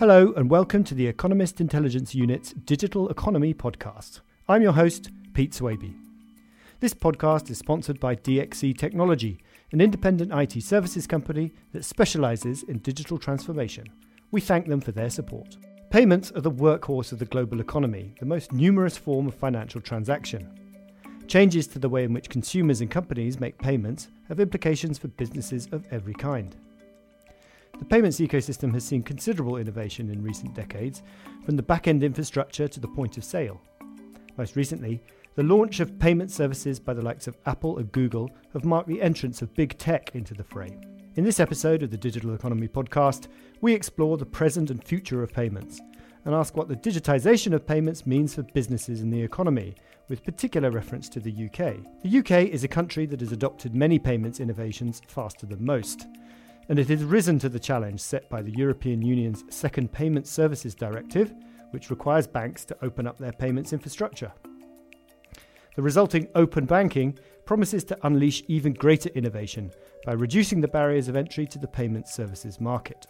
Hello, and welcome to the Economist Intelligence Unit's Digital Economy podcast. I'm your host, Pete Swabey. This podcast is sponsored by DXC Technology, an independent IT services company that specializes in digital transformation. We thank them for their support. Payments are the workhorse of the global economy, the most numerous form of financial transaction. Changes to the way in which consumers and companies make payments have implications for businesses of every kind. The payments ecosystem has seen considerable innovation in recent decades, from the back end infrastructure to the point of sale. Most recently, the launch of payment services by the likes of Apple and Google have marked the entrance of big tech into the fray. In this episode of the Digital Economy podcast, we explore the present and future of payments and ask what the digitization of payments means for businesses and the economy, with particular reference to the UK. The UK is a country that has adopted many payments innovations faster than most, and it has risen to the challenge set by the European Union's Second Payment Services Directive, which requires banks to open up their payments infrastructure. The resulting open banking promises to unleash even greater innovation by reducing the barriers of entry to the payments services market.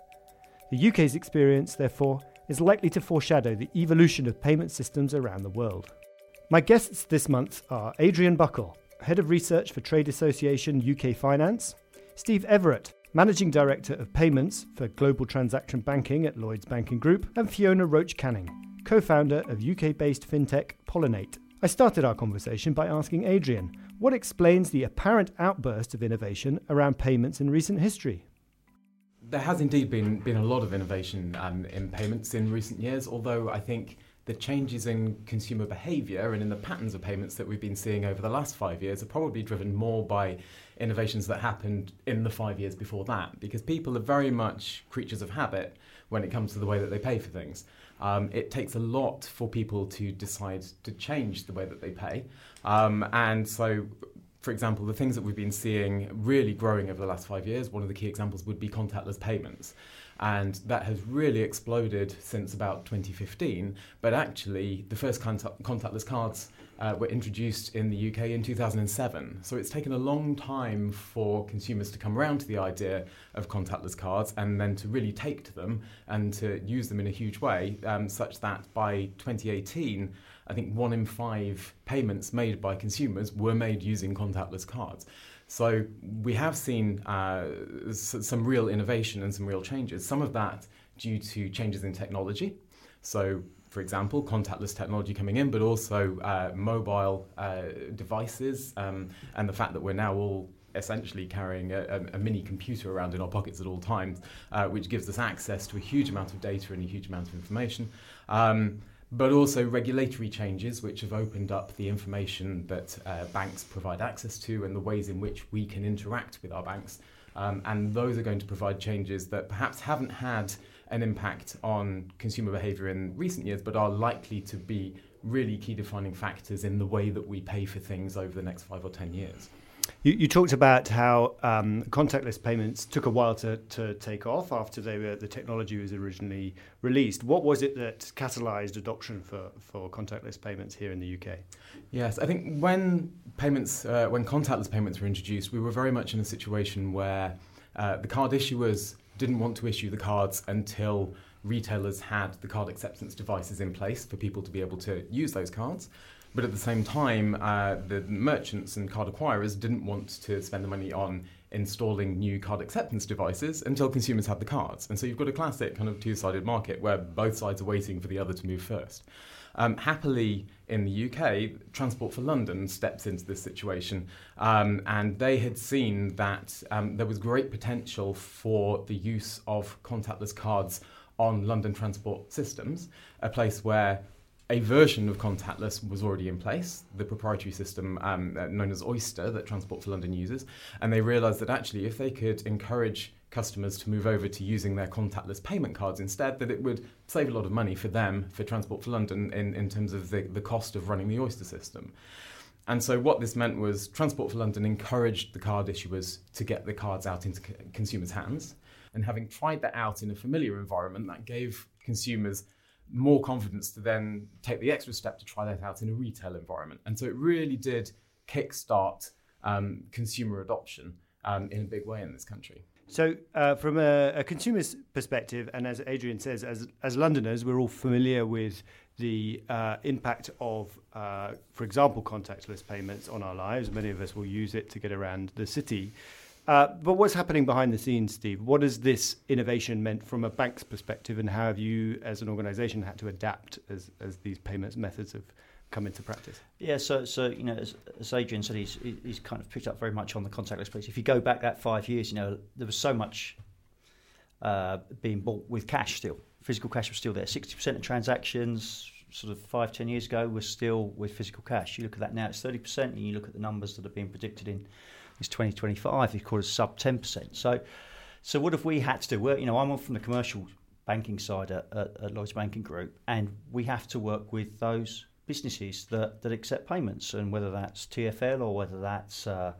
The UK's experience, therefore, is likely to foreshadow the evolution of payment systems around the world. My guests this month are Adrian Buckle, Head of Research for Trade Association UK Finance, Steve Everett, Managing Director of Payments for Global Transaction Banking at Lloyds Banking Group, and Fiona Roach Canning, co founder of UK based fintech Pollinate. I started our conversation by asking Adrian what explains the apparent outburst of innovation around payments in recent history. There has indeed been been a lot of innovation um, in payments in recent years, although I think the changes in consumer behaviour and in the patterns of payments that we've been seeing over the last five years are probably driven more by innovations that happened in the five years before that, because people are very much creatures of habit when it comes to the way that they pay for things. Um, it takes a lot for people to decide to change the way that they pay. Um, and so for example, the things that we've been seeing really growing over the last five years, one of the key examples would be contactless payments. And that has really exploded since about 2015. But actually, the first contact- contactless cards uh, were introduced in the UK in 2007. So it's taken a long time for consumers to come around to the idea of contactless cards and then to really take to them and to use them in a huge way, um, such that by 2018, I think one in five payments made by consumers were made using contactless cards. So we have seen uh, some real innovation and some real changes. Some of that due to changes in technology. So, for example, contactless technology coming in, but also uh, mobile uh, devices, um, and the fact that we're now all essentially carrying a, a, a, mini computer around in our pockets at all times, uh, which gives us access to a huge amount of data and a huge amount of information. Um, but also regulatory changes which have opened up the information that uh, banks provide access to and the ways in which we can interact with our banks. Um, and those are going to provide changes that perhaps haven't had an impact on consumer behaviour in recent years, but are likely to be really key defining factors in the way that we pay for things over the next five or ten years. You, you talked about how um, contactless payments took a while to, to take off after they were, the technology was originally released. What was it that catalyzed adoption for, for contactless payments here in the UK? Yes, I think when payments, uh, when contactless payments were introduced, we were very much in a situation where uh, the card issuers didn't want to issue the cards until retailers had the card acceptance devices in place for people to be able to use those cards. But at the same time, uh, the merchants and card acquirers didn't want to spend the money on installing new card acceptance devices until consumers had the cards. And so you've got a classic kind of two sided market where both sides are waiting for the other to move first. Um, happily, in the UK, Transport for London steps into this situation, um, and they had seen that um, there was great potential for the use of contactless cards on London transport systems, a place where a version of contactless was already in place, the proprietary system um, uh, known as Oyster that Transport for London uses. And they realised that actually, if they could encourage customers to move over to using their contactless payment cards instead, that it would save a lot of money for them, for Transport for London, in, in terms of the, the cost of running the Oyster system. And so, what this meant was Transport for London encouraged the card issuers to get the cards out into c- consumers' hands. And having tried that out in a familiar environment, that gave consumers more confidence to then take the extra step to try that out in a retail environment. And so it really did kickstart um, consumer adoption. um, in a big way in this country. So, uh, from a, a, consumer's perspective, and as Adrian says, as, as Londoners, we're all familiar with the uh, impact of, uh, for example, contactless payments on our lives. Many of us will use it to get around the city. Uh, but what's happening behind the scenes, Steve? What has this innovation meant from a bank's perspective, and how have you, as an organisation, had to adapt as, as these payments methods have come into practice? Yeah, so so you know, as, as Adrian said, he's he's kind of picked up very much on the contactless piece. If you go back that five years, you know, there was so much uh, being bought with cash still. Physical cash was still there. Sixty percent of transactions, sort of five ten years ago, was still with physical cash. You look at that now; it's thirty percent, and you look at the numbers that are being predicted in twenty five. They call it sub ten percent. So, so what have we had to do? Well, you know, I'm from the commercial banking side at, at, at Lloyds Banking Group, and we have to work with those businesses that, that accept payments, and whether that's TFL or whether that's uh,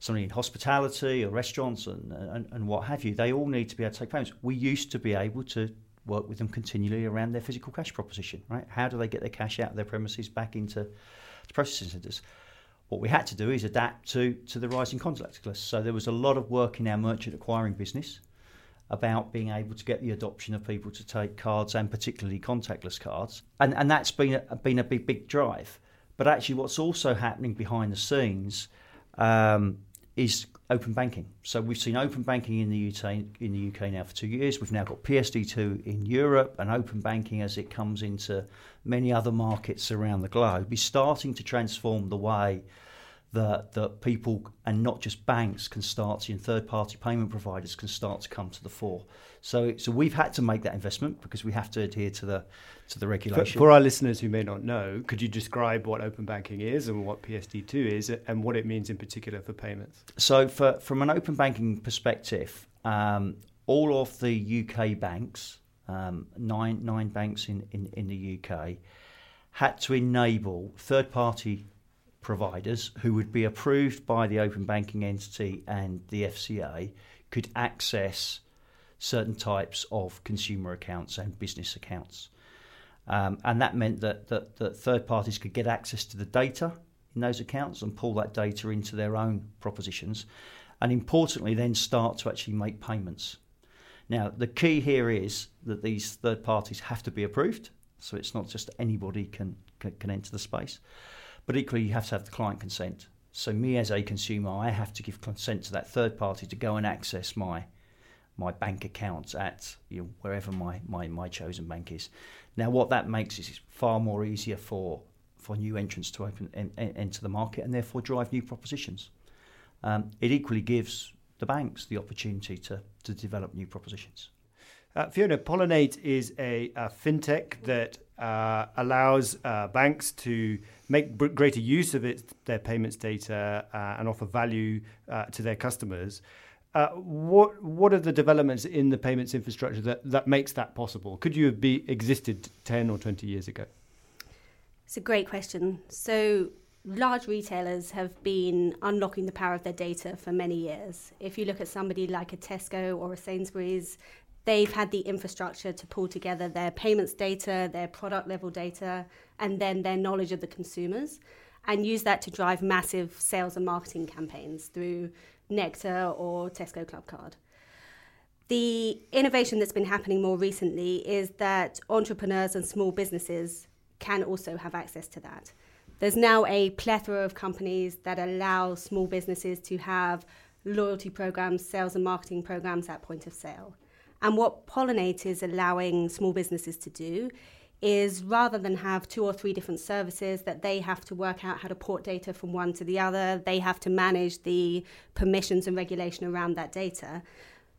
somebody in hospitality or restaurants and, and, and what have you, they all need to be able to take payments. We used to be able to work with them continually around their physical cash proposition, right? How do they get their cash out of their premises back into the processing centres? What we had to do is adapt to, to the rising contactless. So there was a lot of work in our merchant acquiring business about being able to get the adoption of people to take cards and particularly contactless cards. And, and that's been a, been a big, big drive. But actually, what's also happening behind the scenes um, is open banking. So we've seen open banking in the UK in the UK now for two years. We've now got PSD2 in Europe, and open banking as it comes into many other markets around the globe is starting to transform the way that that people and not just banks can start to, and third party payment providers can start to come to the fore. So so we've had to make that investment because we have to adhere to the to the regulation. For, for our listeners who may not know, could you describe what open banking is and what PSD2 is and what it means in particular for payments? So for from an open banking perspective, um, all of the UK banks, um, nine nine banks in, in, in the UK, had to enable third party providers who would be approved by the open banking entity and the FCA could access certain types of consumer accounts and business accounts. Um, and that meant that, that, that third parties could get access to the data in those accounts and pull that data into their own propositions. And importantly, then start to actually make payments. Now, the key here is that these third parties have to be approved, so it's not just anybody can, can, can enter the space. But equally, you have to have the client consent. So me as a consumer, I have to give consent to that third party to go and access my my bank accounts at you know, wherever my, my, my chosen bank is. Now, what that makes is it's far more easier for for new entrants to open en, en, enter the market and therefore drive new propositions. Um, it equally gives the banks the opportunity to to develop new propositions. Uh, Fiona, Pollinate is a, a fintech that uh, allows uh, banks to make b- greater use of their payments data uh, and offer value uh, to their customers. Uh, what what are the developments in the payments infrastructure that, that makes that possible? Could you have be, existed 10 or 20 years ago? It's a great question. So, large retailers have been unlocking the power of their data for many years. If you look at somebody like a Tesco or a Sainsbury's, they've had the infrastructure to pull together their payments data, their product level data, and then their knowledge of the consumers and use that to drive massive sales and marketing campaigns through Nectar or Tesco Clubcard. The innovation that's been happening more recently is that entrepreneurs and small businesses can also have access to that. There's now a plethora of companies that allow small businesses to have loyalty programs, sales and marketing programs at point of sale. And what Pollinate is allowing small businesses to do is rather than have two or three different services that they have to work out how to port data from one to the other, they have to manage the permissions and regulation around that data.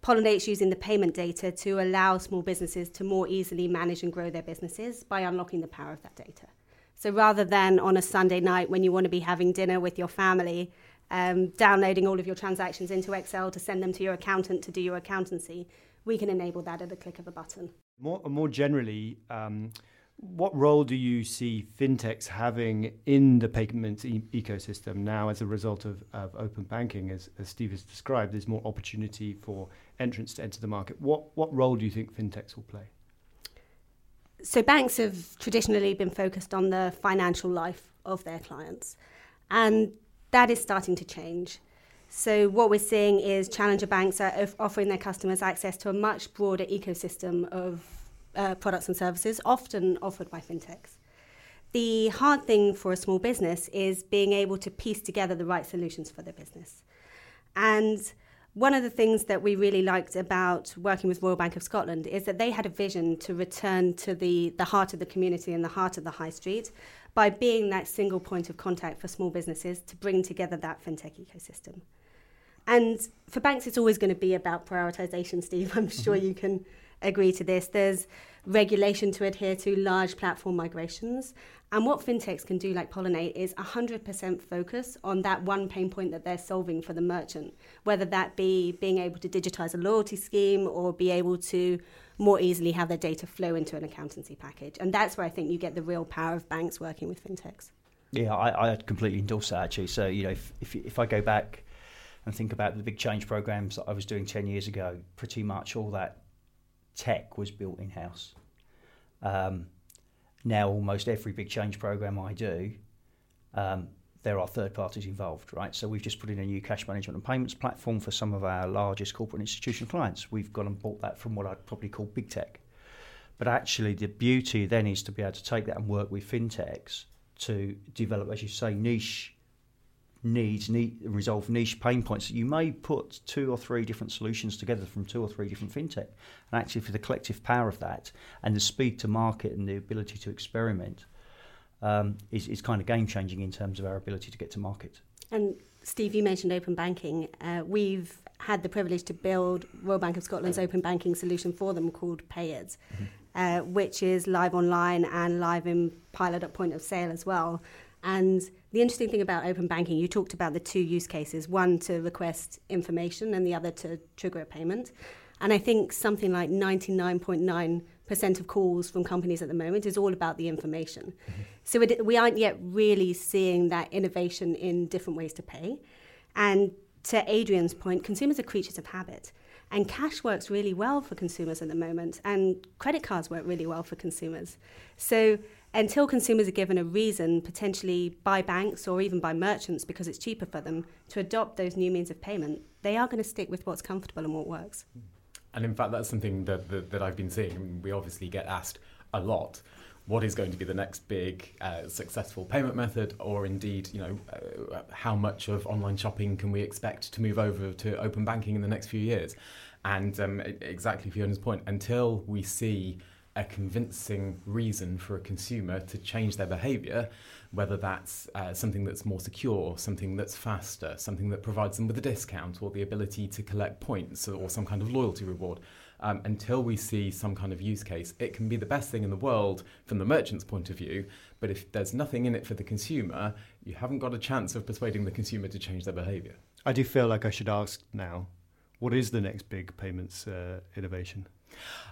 Pollinate's using the payment data to allow small businesses to more easily manage and grow their businesses by unlocking the power of that data. So rather than on a Sunday night when you want to be having dinner with your family, um, downloading all of your transactions into Excel to send them to your accountant to do your accountancy, we can enable that at the click of a button. More, more generally, um, what role do you see fintechs having in the payments e- ecosystem now as a result of, of open banking? As, as Steve has described, there's more opportunity for entrants to enter the market. What, what role do you think fintechs will play? So, banks have traditionally been focused on the financial life of their clients, and that is starting to change. So what we're seeing is challenger banks are offering their customers access to a much broader ecosystem of uh, products and services, often offered by fintechs. The hard thing for a small business is being able to piece together the right solutions for their business. And one of the things that we really liked about working with Royal Bank of Scotland is that they had a vision to return to the, the heart of the community and the heart of the high street by being that single point of contact for small businesses to bring together that fintech ecosystem. And for banks, it's always going to be about prioritization, Steve. I'm sure mm-hmm. you can agree to this. There's regulation to adhere to, large platform migrations. And what fintechs can do, like Pollinate, is 100% focus on that one pain point that they're solving for the merchant, whether that be being able to digitize a loyalty scheme or be able to more easily have their data flow into an accountancy package. And that's where I think you get the real power of banks working with fintechs. Yeah, I, I completely endorse that actually. So, you know, if, if, if I go back and think about the big change programs that I was doing 10 years ago, pretty much all that tech was built in house. Um, now, almost every big change program I do, um, there are third parties involved, right? So we've just put in a new cash management and payments platform for some of our largest corporate institutional clients. We've gone and bought that from what I'd probably call big tech. But actually, the beauty then is to be able to take that and work with fintechs to develop, as you say, niche needs, need, resolve niche pain points. You may put two or three different solutions together from two or three different fintech. And actually, for the collective power of that and the speed to market and the ability to experiment, um, is, is kind of game changing in terms of our ability to get to market. And Steve, you mentioned open banking. Uh, we've had the privilege to build Royal Bank of Scotland's open banking solution for them called Payit, mm-hmm. uh, which is live online and live in pilot at point of sale as well. And the interesting thing about open banking, you talked about the two use cases one to request information and the other to trigger a payment. And I think something like 99.9% of calls from companies at the moment is all about the information. Mm-hmm. So it, we aren't yet really seeing that innovation in different ways to pay. And to Adrian's point, consumers are creatures of habit. And cash works really well for consumers at the moment, and credit cards work really well for consumers. So until consumers are given a reason, potentially by banks or even by merchants because it's cheaper for them, to adopt those new means of payment, they are going to stick with what's comfortable and what works. And in fact, that's something that, that, that I've been seeing. We obviously get asked a lot what is going to be the next big uh, successful payment method, or indeed, you know, uh, how much of online shopping can we expect to move over to open banking in the next few years? And um, exactly Fiona's point, until we see a convincing reason for a consumer to change their behavior, whether that's uh, something that's more secure, something that's faster, something that provides them with a discount or the ability to collect points or some kind of loyalty reward. Um, until we see some kind of use case, it can be the best thing in the world from the merchant's point of view. But if there's nothing in it for the consumer, you haven't got a chance of persuading the consumer to change their behavior. I do feel like I should ask now what is the next big payments uh, innovation?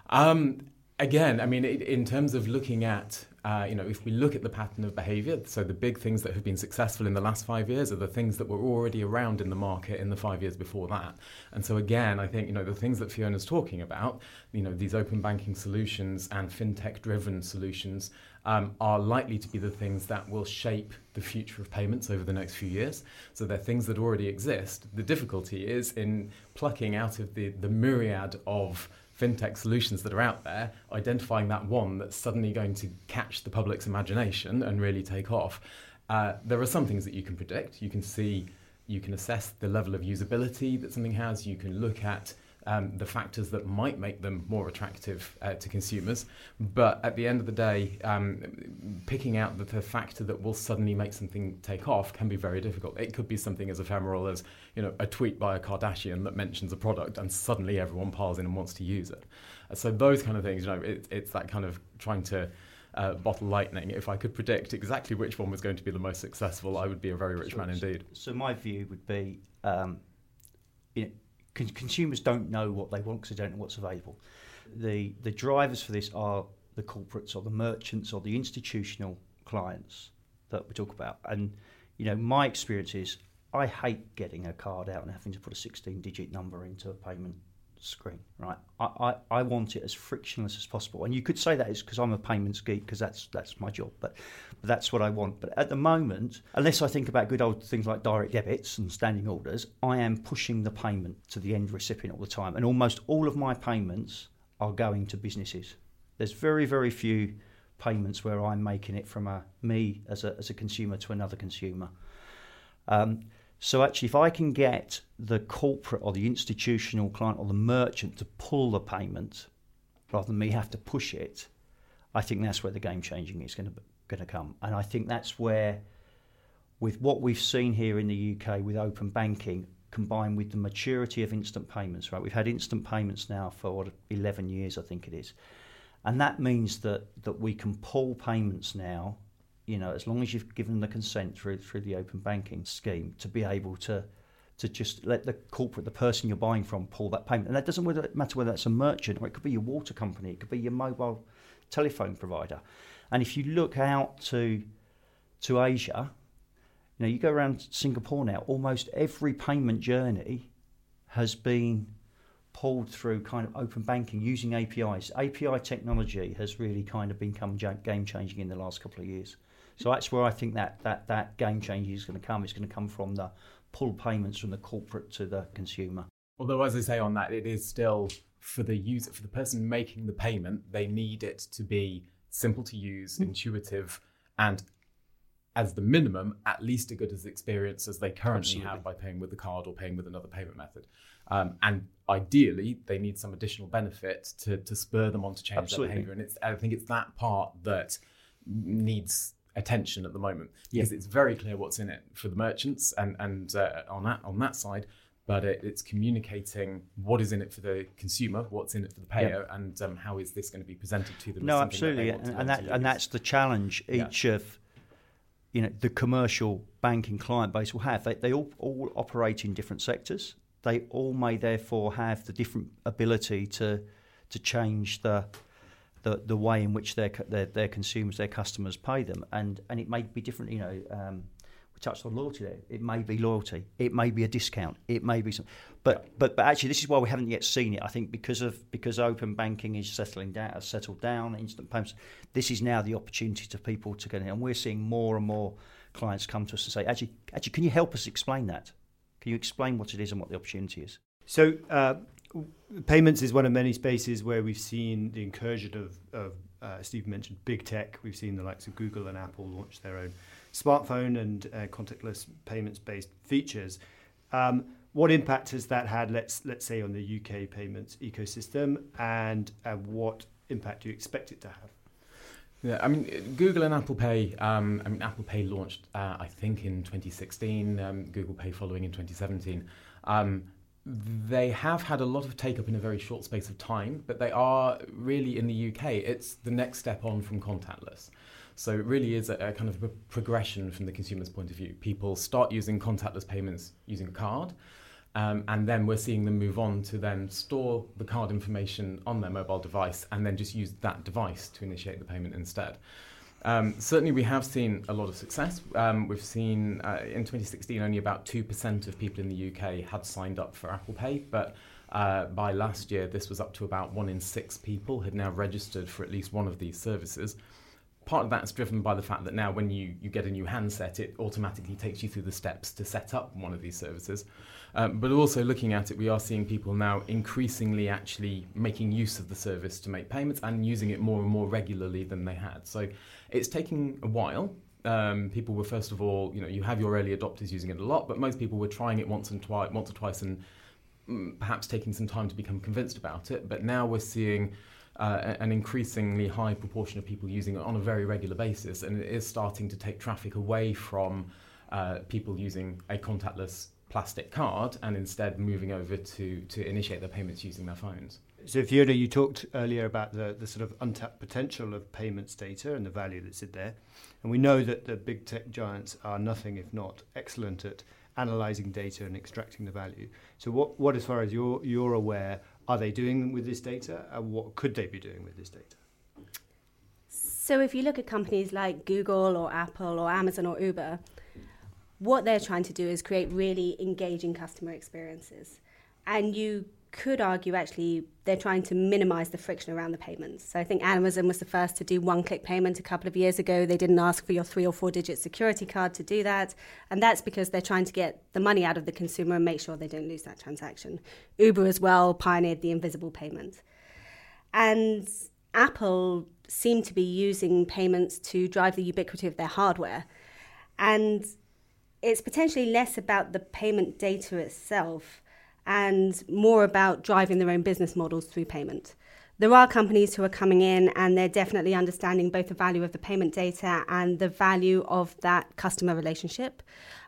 Um, again, I mean, in terms of looking at, uh, you know, if we look at the pattern of behaviour, so the big things that have been successful in the last five years are the things that were already around in the market in the five years before that. And so again, I think, you know, the things that Fiona's talking about, you know, these open banking solutions and fintech-driven solutions um, are likely to be the things that will shape the future of payments over the next few years. So they're things that already exist. The difficulty is in plucking out of the, the myriad of fintech solutions that are out there, identifying that one that's suddenly going to catch the public's imagination and really take off. Uh, there are some things that you can predict. You can see, you can assess the level of usability that something has. You can look at um, the factors that might make them more attractive uh, to consumers. But at the end of the day, um, picking out the, the, factor that will suddenly make something take off can be very difficult. It could be something as ephemeral as you know a tweet by a Kardashian that mentions a product, and suddenly everyone piles in and wants to use it. Uh, so those kind of things, you know, it, it's that kind of trying to. Uh, bottle lightning. If I could predict exactly which one was going to be the most successful, I would be a very rich man indeed. So, my view would be um, you know, con- consumers don't know what they want because they don't know what's available. The the drivers for this are the corporates or the merchants or the institutional clients that we talk about. And you know, my experience is I hate getting a card out and having to put a 16 digit number into a payment screen, right? I, I, I want it as frictionless as possible. And you could say that is because I'm a payments geek, because that's that's my job. But, but that's what I want. But at the moment, unless I think about good old things like direct debits and standing orders, I am pushing the payment to the end recipient all the time. And almost all of my payments are going to businesses. There's very, very few payments where I'm making it from a me as a, as a consumer to another consumer. Um, so actually, if I can get the corporate or the institutional client or the merchant to pull the payment rather than me have to push it, I think that's where the game changing is going to going to come. And I think that's where, with what we've seen here in the UK with open banking, combined with the maturity of instant payments, right? We've had instant payments now for what, 11 years, I think it is. And that means that, that we can pull payments now you know, as long as you've given the consent through through the open banking scheme to be able to to just let the corporate, the person you're buying from, pull that payment. And that doesn't matter whether that's a merchant or it could be your water company, it could be your mobile telephone provider. And if you look out to to Asia, you know, you go around Singapore now, almost every payment journey has been pulled through kind of open banking using APIs. API technology has really kind of become game changing in the last couple of years. So that's where I think that that, that game change is going to come. It's going to come from the pull payments from the corporate to the consumer. Although, as I say on that, it is still for the user, for the person making the payment, they need it to be simple to use, mm. intuitive, and as the minimum, at least as good as experience as they currently Absolutely. have by paying with the card or paying with another payment method. Um, and ideally, they need some additional benefit to, to spur them on to change Absolutely. their behavior. And it's, I think it's that part that needs attention at the moment because yeah. it's very clear what's in it for the merchants and and uh, on that on that side but it, it's communicating what is in it for the consumer, what's in it for the payer, yeah. and um, how is this going to be presented to them. No, absolutely, and, and that and that's the challenge each yeah. of you know the commercial banking client base will have. They, they all, all operate in different sectors. They all may therefore have the different ability to to change the the, the way in which their, their, their consumers, their customers pay them, and and it may be different. You know, um, we touched on loyalty there. It may be loyalty. It may be a discount. It may be some, but yeah. but but actually, this is why we haven't yet seen it. I think because of because open banking is settling down, has settled down, instant payments. This is now the opportunity to people to get in, and we're seeing more and more clients come to us and say, actually, actually, can you help us explain that? Can you explain what it is and what the opportunity is? So, uh, payments is one of many spaces where we've seen the incursion of, of uh, Steve mentioned big tech. We've seen the likes of Google and Apple launch their own smartphone and uh, contactless payments based features. Um, what impact has that had, let's, let's say, on the UK payments ecosystem, and uh, what impact do you expect it to have? Yeah, I mean, Google and Apple Pay. Um, I mean, Apple Pay launched, uh, I think, in 2016. Um, Google Pay following in 2017. Um, they have had a lot of take up in a very short space of time, but they are really in the UK, it's the next step on from contactless. So it really is a, a kind of a progression from the consumer's point of view. People start using contactless payments using a card, um, and then we're seeing them move on to then store the card information on their mobile device and then just use that device to initiate the payment instead. Um, certainly, we have seen a lot of success. Um, we've seen uh, in 2016 only about 2% of people in the UK had signed up for Apple Pay, but uh, by last year, this was up to about one in six people had now registered for at least one of these services. Part of that is driven by the fact that now, when you, you get a new handset, it automatically takes you through the steps to set up one of these services. Um, but also looking at it, we are seeing people now increasingly actually making use of the service to make payments and using it more and more regularly than they had. So it's taking a while. Um, people were first of all, you know, you have your early adopters using it a lot, but most people were trying it once and twice, once or twice, and mm, perhaps taking some time to become convinced about it. But now we're seeing uh, an increasingly high proportion of people using it on a very regular basis, and it is starting to take traffic away from uh, people using a contactless plastic card and instead moving over to, to initiate their payments using their phones. So, Fiona, you talked earlier about the, the sort of untapped potential of payments data and the value that's in there. And we know that the big tech giants are nothing if not excellent at analyzing data and extracting the value. So, what, what as far as you're, you're aware, are they doing with this data? And what could they be doing with this data? So, if you look at companies like Google or Apple or Amazon or Uber, what they're trying to do is create really engaging customer experiences. And you could argue actually they're trying to minimize the friction around the payments. So I think Amazon was the first to do one click payment a couple of years ago. They didn't ask for your three or four digit security card to do that. And that's because they're trying to get the money out of the consumer and make sure they don't lose that transaction. Uber as well pioneered the invisible payment. And Apple seemed to be using payments to drive the ubiquity of their hardware. And it's potentially less about the payment data itself and more about driving their own business models through payment. There are companies who are coming in and they're definitely understanding both the value of the payment data and the value of that customer relationship.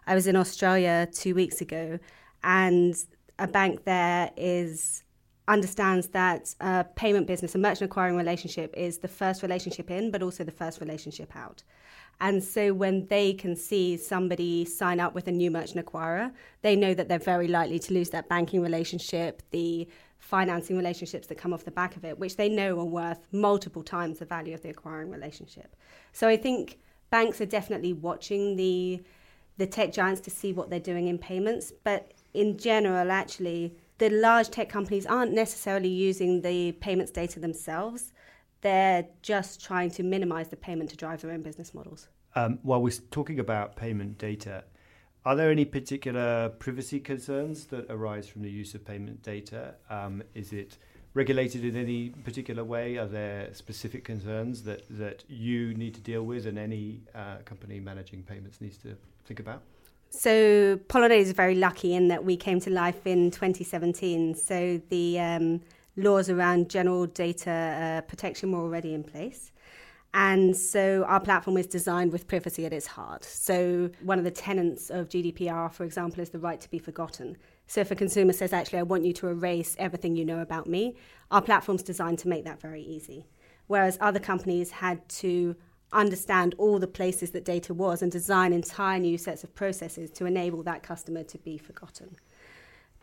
I was in Australia two weeks ago and a bank there is understands that a payment business, a merchant acquiring relationship, is the first relationship in, but also the first relationship out. And so when they can see somebody sign up with a new merchant acquirer, they know that they're very likely to lose that banking relationship, the financing relationships that come off the back of it, which they know are worth multiple times the value of the acquiring relationship. So I think banks are definitely watching the the tech giants to see what they're doing in payments, but in general actually the large tech companies aren't necessarily using the payments data themselves they're just trying to minimize the payment to drive their own business models. Um, while we're talking about payment data, are there any particular privacy concerns that arise from the use of payment data? Um, is it regulated in any particular way? Are there specific concerns that, that you need to deal with and any uh, company managing payments needs to think about? So Pollinate is very lucky in that we came to life in 2017. So the um, laws around general data uh, protection were already in place. And so our platform is designed with privacy at its heart. So one of the tenets of GDPR, for example, is the right to be forgotten. So if a consumer says, actually, I want you to erase everything you know about me, our platform's designed to make that very easy. Whereas other companies had to understand all the places that data was and design entire new sets of processes to enable that customer to be forgotten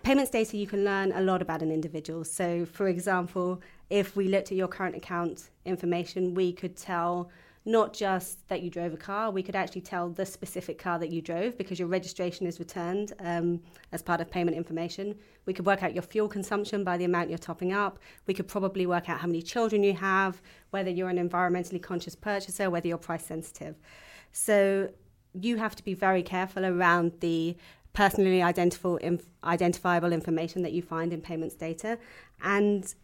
payments data, you can learn a lot about an individual. So, for example, if we looked at your current account information, we could tell not just that you drove a car, we could actually tell the specific car that you drove because your registration is returned um, as part of payment information. We could work out your fuel consumption by the amount you're topping up. We could probably work out how many children you have, whether you're an environmentally conscious purchaser, whether you're price sensitive. So you have to be very careful around the personally identifiable, inf- identifiable information that you find in payments data. And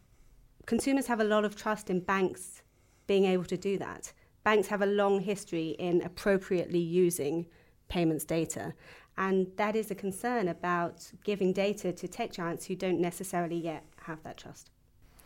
consumers have a lot of trust in banks being able to do that. Banks have a long history in appropriately using payments data. And that is a concern about giving data to tech giants who don't necessarily yet have that trust.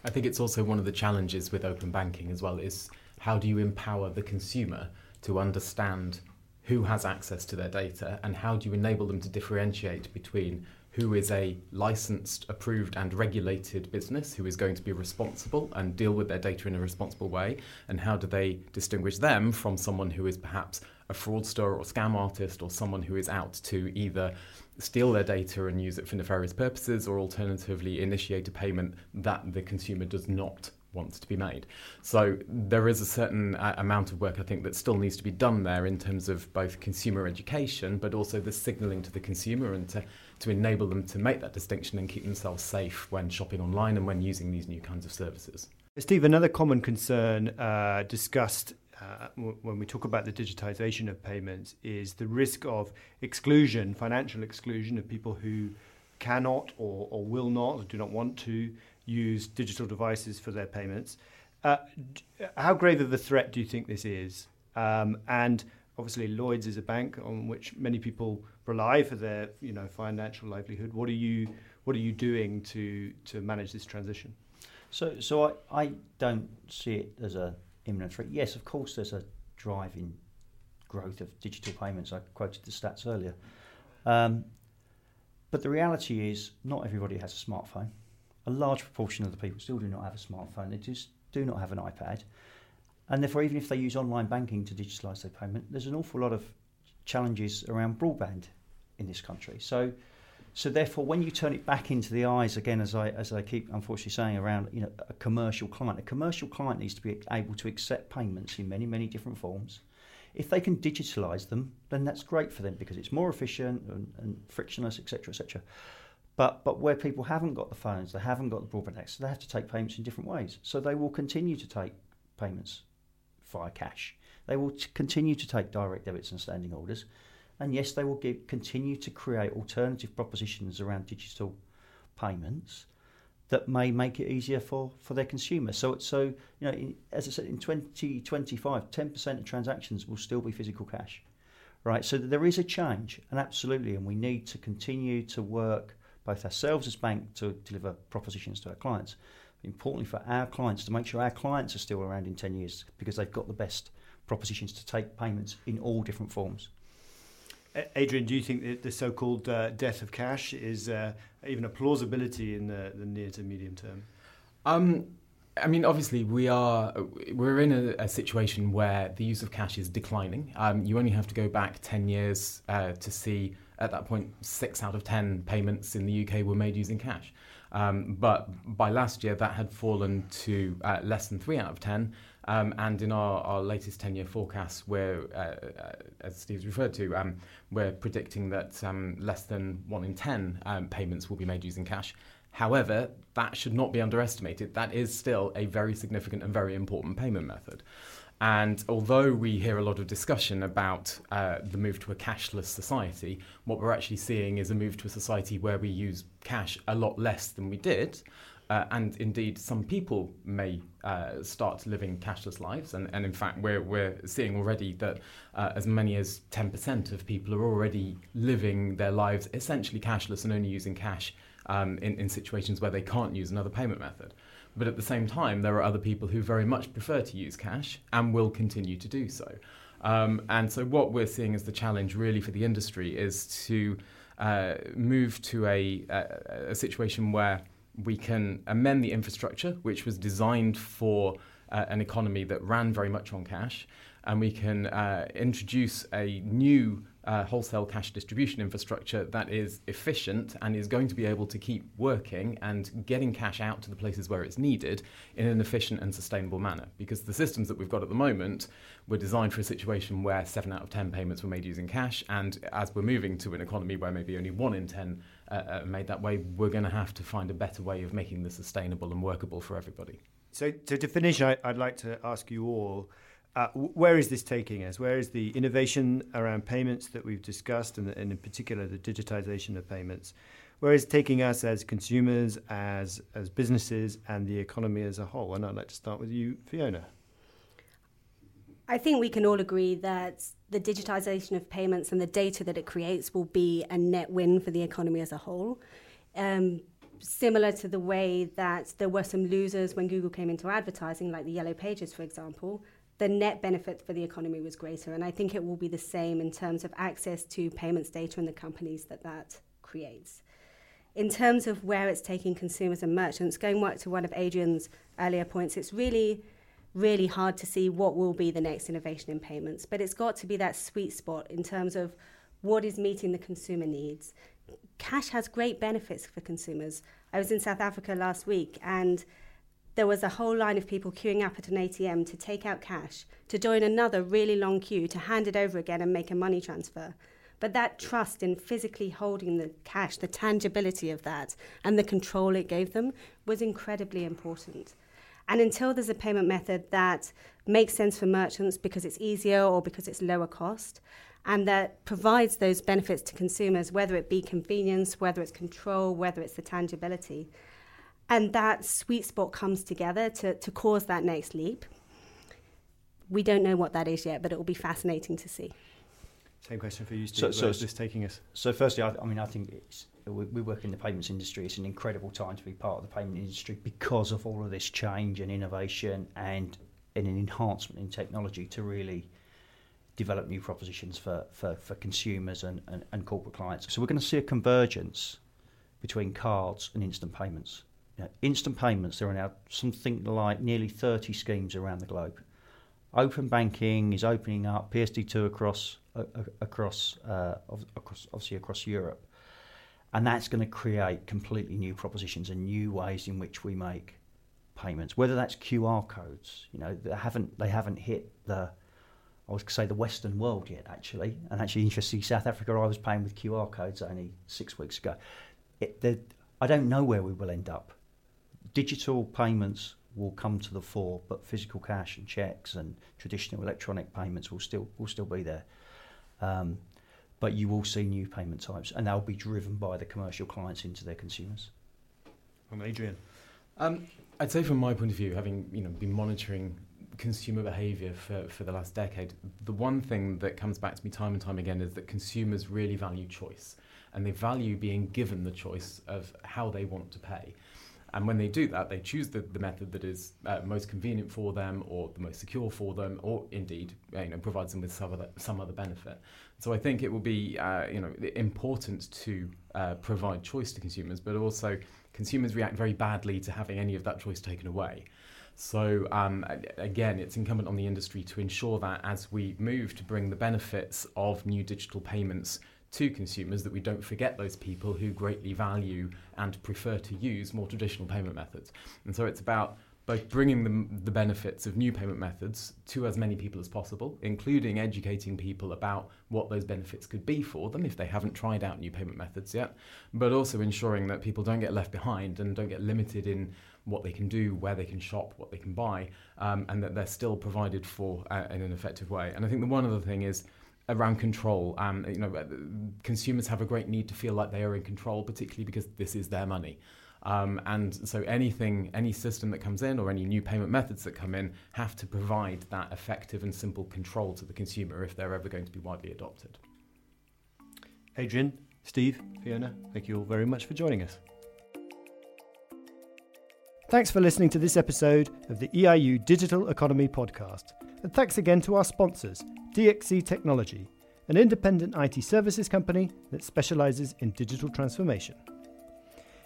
I think it's also one of the challenges with open banking as well is how do you empower the consumer to understand who has access to their data and how do you enable them to differentiate between who is a licensed, approved, and regulated business who is going to be responsible and deal with their data in a responsible way, and how do they distinguish them from someone who is perhaps a fraudster or scam artist or someone who is out to either steal their data and use it for nefarious purposes or alternatively initiate a payment that the consumer does not wants to be made. So there is a certain uh, amount of work I think that still needs to be done there in terms of both consumer education, but also the signalling to the consumer and to, to enable them to make that distinction and keep themselves safe when shopping online and when using these new kinds of services. Steve, another common concern uh, discussed uh, when we talk about the digitization of payments is the risk of exclusion, financial exclusion of people who cannot or, or will not or do not want to use digital devices for their payments. Uh, how grave of a threat do you think this is? Um, and obviously, Lloyds is a bank on which many people rely for their you know financial livelihood. What are you what are you doing to to manage this transition? So, so I, I don't see it as a imminent threat. Yes, of course, there's a driving growth of digital payments. I quoted the stats earlier. Um, but the reality is, not everybody has a smartphone a large proportion of the people still do not have a smartphone. They just do not have an iPad. And therefore, even if they use online banking to digitalise their payment, there's an awful lot of challenges around broadband in this country. So, so therefore, when you turn it back into the eyes again, as I as I keep unfortunately saying around, you know, a commercial client, a commercial client needs to be able to accept payments in many many different forms. If they can digitalise them, then that's great for them because it's more efficient and, and frictionless, etc., etc. But but where people haven't got the phones, they haven't got the broadband access, they have to take payments in different ways. So they will continue to take payments via cash. They will t- continue to take direct debits and standing orders, and yes, they will give, continue to create alternative propositions around digital payments that may make it easier for, for their consumers. So, so you know, in, as I said, in 2025, 10% of transactions will still be physical cash, right? So there is a change, and absolutely, and we need to continue to work both ourselves as bank to deliver propositions to our clients. Importantly for our clients to make sure our clients are still around in 10 years because they've got the best propositions to take payments in all different forms. Adrian, do you think that the so-called uh, death of cash is uh, even a plausibility in the, the near to medium term? Um, I mean, obviously, we are we're in a, a, situation where the use of cash is declining. Um, you only have to go back ten years uh, to see at that point six out of ten payments in the UK were made using cash. Um, but by last year, that had fallen to uh, less than three out of ten. Um, and in our, our latest 10 year forecast, where, uh, uh, as Steve's referred to, um, we're predicting that um, less than 1 in 10 um, payments will be made using cash. However, that should not be underestimated. That is still a very significant and very important payment method. And although we hear a lot of discussion about uh, the move to a cashless society, what we're actually seeing is a move to a society where we use cash a lot less than we did. Uh, and indeed, some people may uh, start living cashless lives. And, and in fact, we're, we're seeing already that uh, as many as 10% of people are already living their lives essentially cashless and only using cash um, in, in situations where they can't use another payment method. But at the same time, there are other people who very much prefer to use cash and will continue to do so. Um, and so, what we're seeing as the challenge really for the industry is to uh, move to a, a, a situation where we can amend the infrastructure, which was designed for uh, an economy that ran very much on cash, and we can uh, introduce a new uh, wholesale cash distribution infrastructure that is efficient and is going to be able to keep working and getting cash out to the places where it's needed in an efficient and sustainable manner. Because the systems that we've got at the moment were designed for a situation where seven out of 10 payments were made using cash, and as we're moving to an economy where maybe only one in 10 uh, uh, made that way, we're going to have to find a better way of making this sustainable and workable for everybody. So, so to finish, I, would like to ask you all. Uh, where is this taking us? Where is the innovation around payments that we've discussed, and, and in particular the digitization of payments? Where is taking us as consumers, as as businesses, and the economy as a whole? And I'd like to start with you, Fiona. I think we can all agree that the digitization of payments and the data that it creates will be a net win for the economy as a whole. Um, similar to the way that there were some losers when Google came into advertising, like the Yellow Pages, for example, the net benefit for the economy was greater. And I think it will be the same in terms of access to payments data and the companies that that creates. In terms of where it's taking consumers and merchants, going back to one of Adrian's earlier points, it's really really hard to see what will be the next innovation in payments. But it's got to be that sweet spot in terms of what is meeting the consumer needs. Cash has great benefits for consumers. I was in South Africa last week and there was a whole line of people queuing up at an ATM to take out cash, to join another really long queue, to hand it over again and make a money transfer. But that trust in physically holding the cash, the tangibility of that, and the control it gave them was incredibly important. And until there's a payment method that makes sense for merchants because it's easier or because it's lower cost, and that provides those benefits to consumers, whether it be convenience, whether it's control, whether it's the tangibility, and that sweet spot comes together to, to cause that next leap. We don't know what that is yet, but it will be fascinating to see. Same question for you, Steve. So, so Where's this taking us? So, firstly, I, I mean, I think it's we, we, work in the payments industry. It's an incredible time to be part of the payment industry because of all of this change and innovation and, and an enhancement in technology to really develop new propositions for, for, for consumers and, and, and corporate clients. So we're going to see a convergence between cards and instant payments. You know, instant payments, there are now something like nearly 30 schemes around the globe. Open banking is opening up PSD2 across uh, across, uh, across obviously across Europe and that's going to create completely new propositions and new ways in which we make payments. Whether that's QR codes, you know, they haven't they haven't hit the I to say the Western world yet, actually. And actually, interestingly, South Africa, I was paying with QR codes only six weeks ago. it, I don't know where we will end up. Digital payments will come to the fore, but physical cash and checks and traditional electronic payments will still will still be there. Um, but you will see new payment types, and they'll be driven by the commercial clients into their consumers. From Adrian. Um, I'd say, from my point of view, having you know been monitoring consumer behaviour for, for the last decade, the one thing that comes back to me time and time again is that consumers really value choice, and they value being given the choice of how they want to pay. And when they do that, they choose the, the method that is uh, most convenient for them or the most secure for them, or indeed uh, you know, provides them with some other, some other benefit. So I think it will be uh, you know, important to uh, provide choice to consumers, but also consumers react very badly to having any of that choice taken away. So um, again, it's incumbent on the industry to ensure that as we move to bring the benefits of new digital payments to consumers that we don't forget those people who greatly value and prefer to use more traditional payment methods. And so it's about both bringing the, benefits of new payment methods to as many people as possible, including educating people about what those benefits could be for them if they haven't tried out new payment methods yet, but also ensuring that people don't get left behind and don't get limited in what they can do, where they can shop, what they can buy, um, and that they're still provided for uh, in an effective way. And I think the one other thing is around control. Um, you know, consumers have a great need to feel like they are in control, particularly because this is their money. Um, and so anything, any system that comes in or any new payment methods that come in have to provide that effective and simple control to the consumer if they're ever going to be widely adopted. Adrian, Steve, Fiona, thank you all very much for joining us. Thanks for listening to this episode of the EIU Digital Economy Podcast. And thanks again to our sponsors, DXC Technology, an independent IT services company that specializes in digital transformation.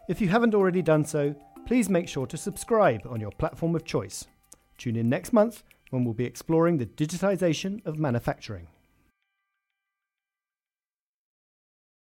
If you haven't already done so, please make sure to subscribe on your platform of choice. Tune in next month when we'll be exploring the digitization of manufacturing.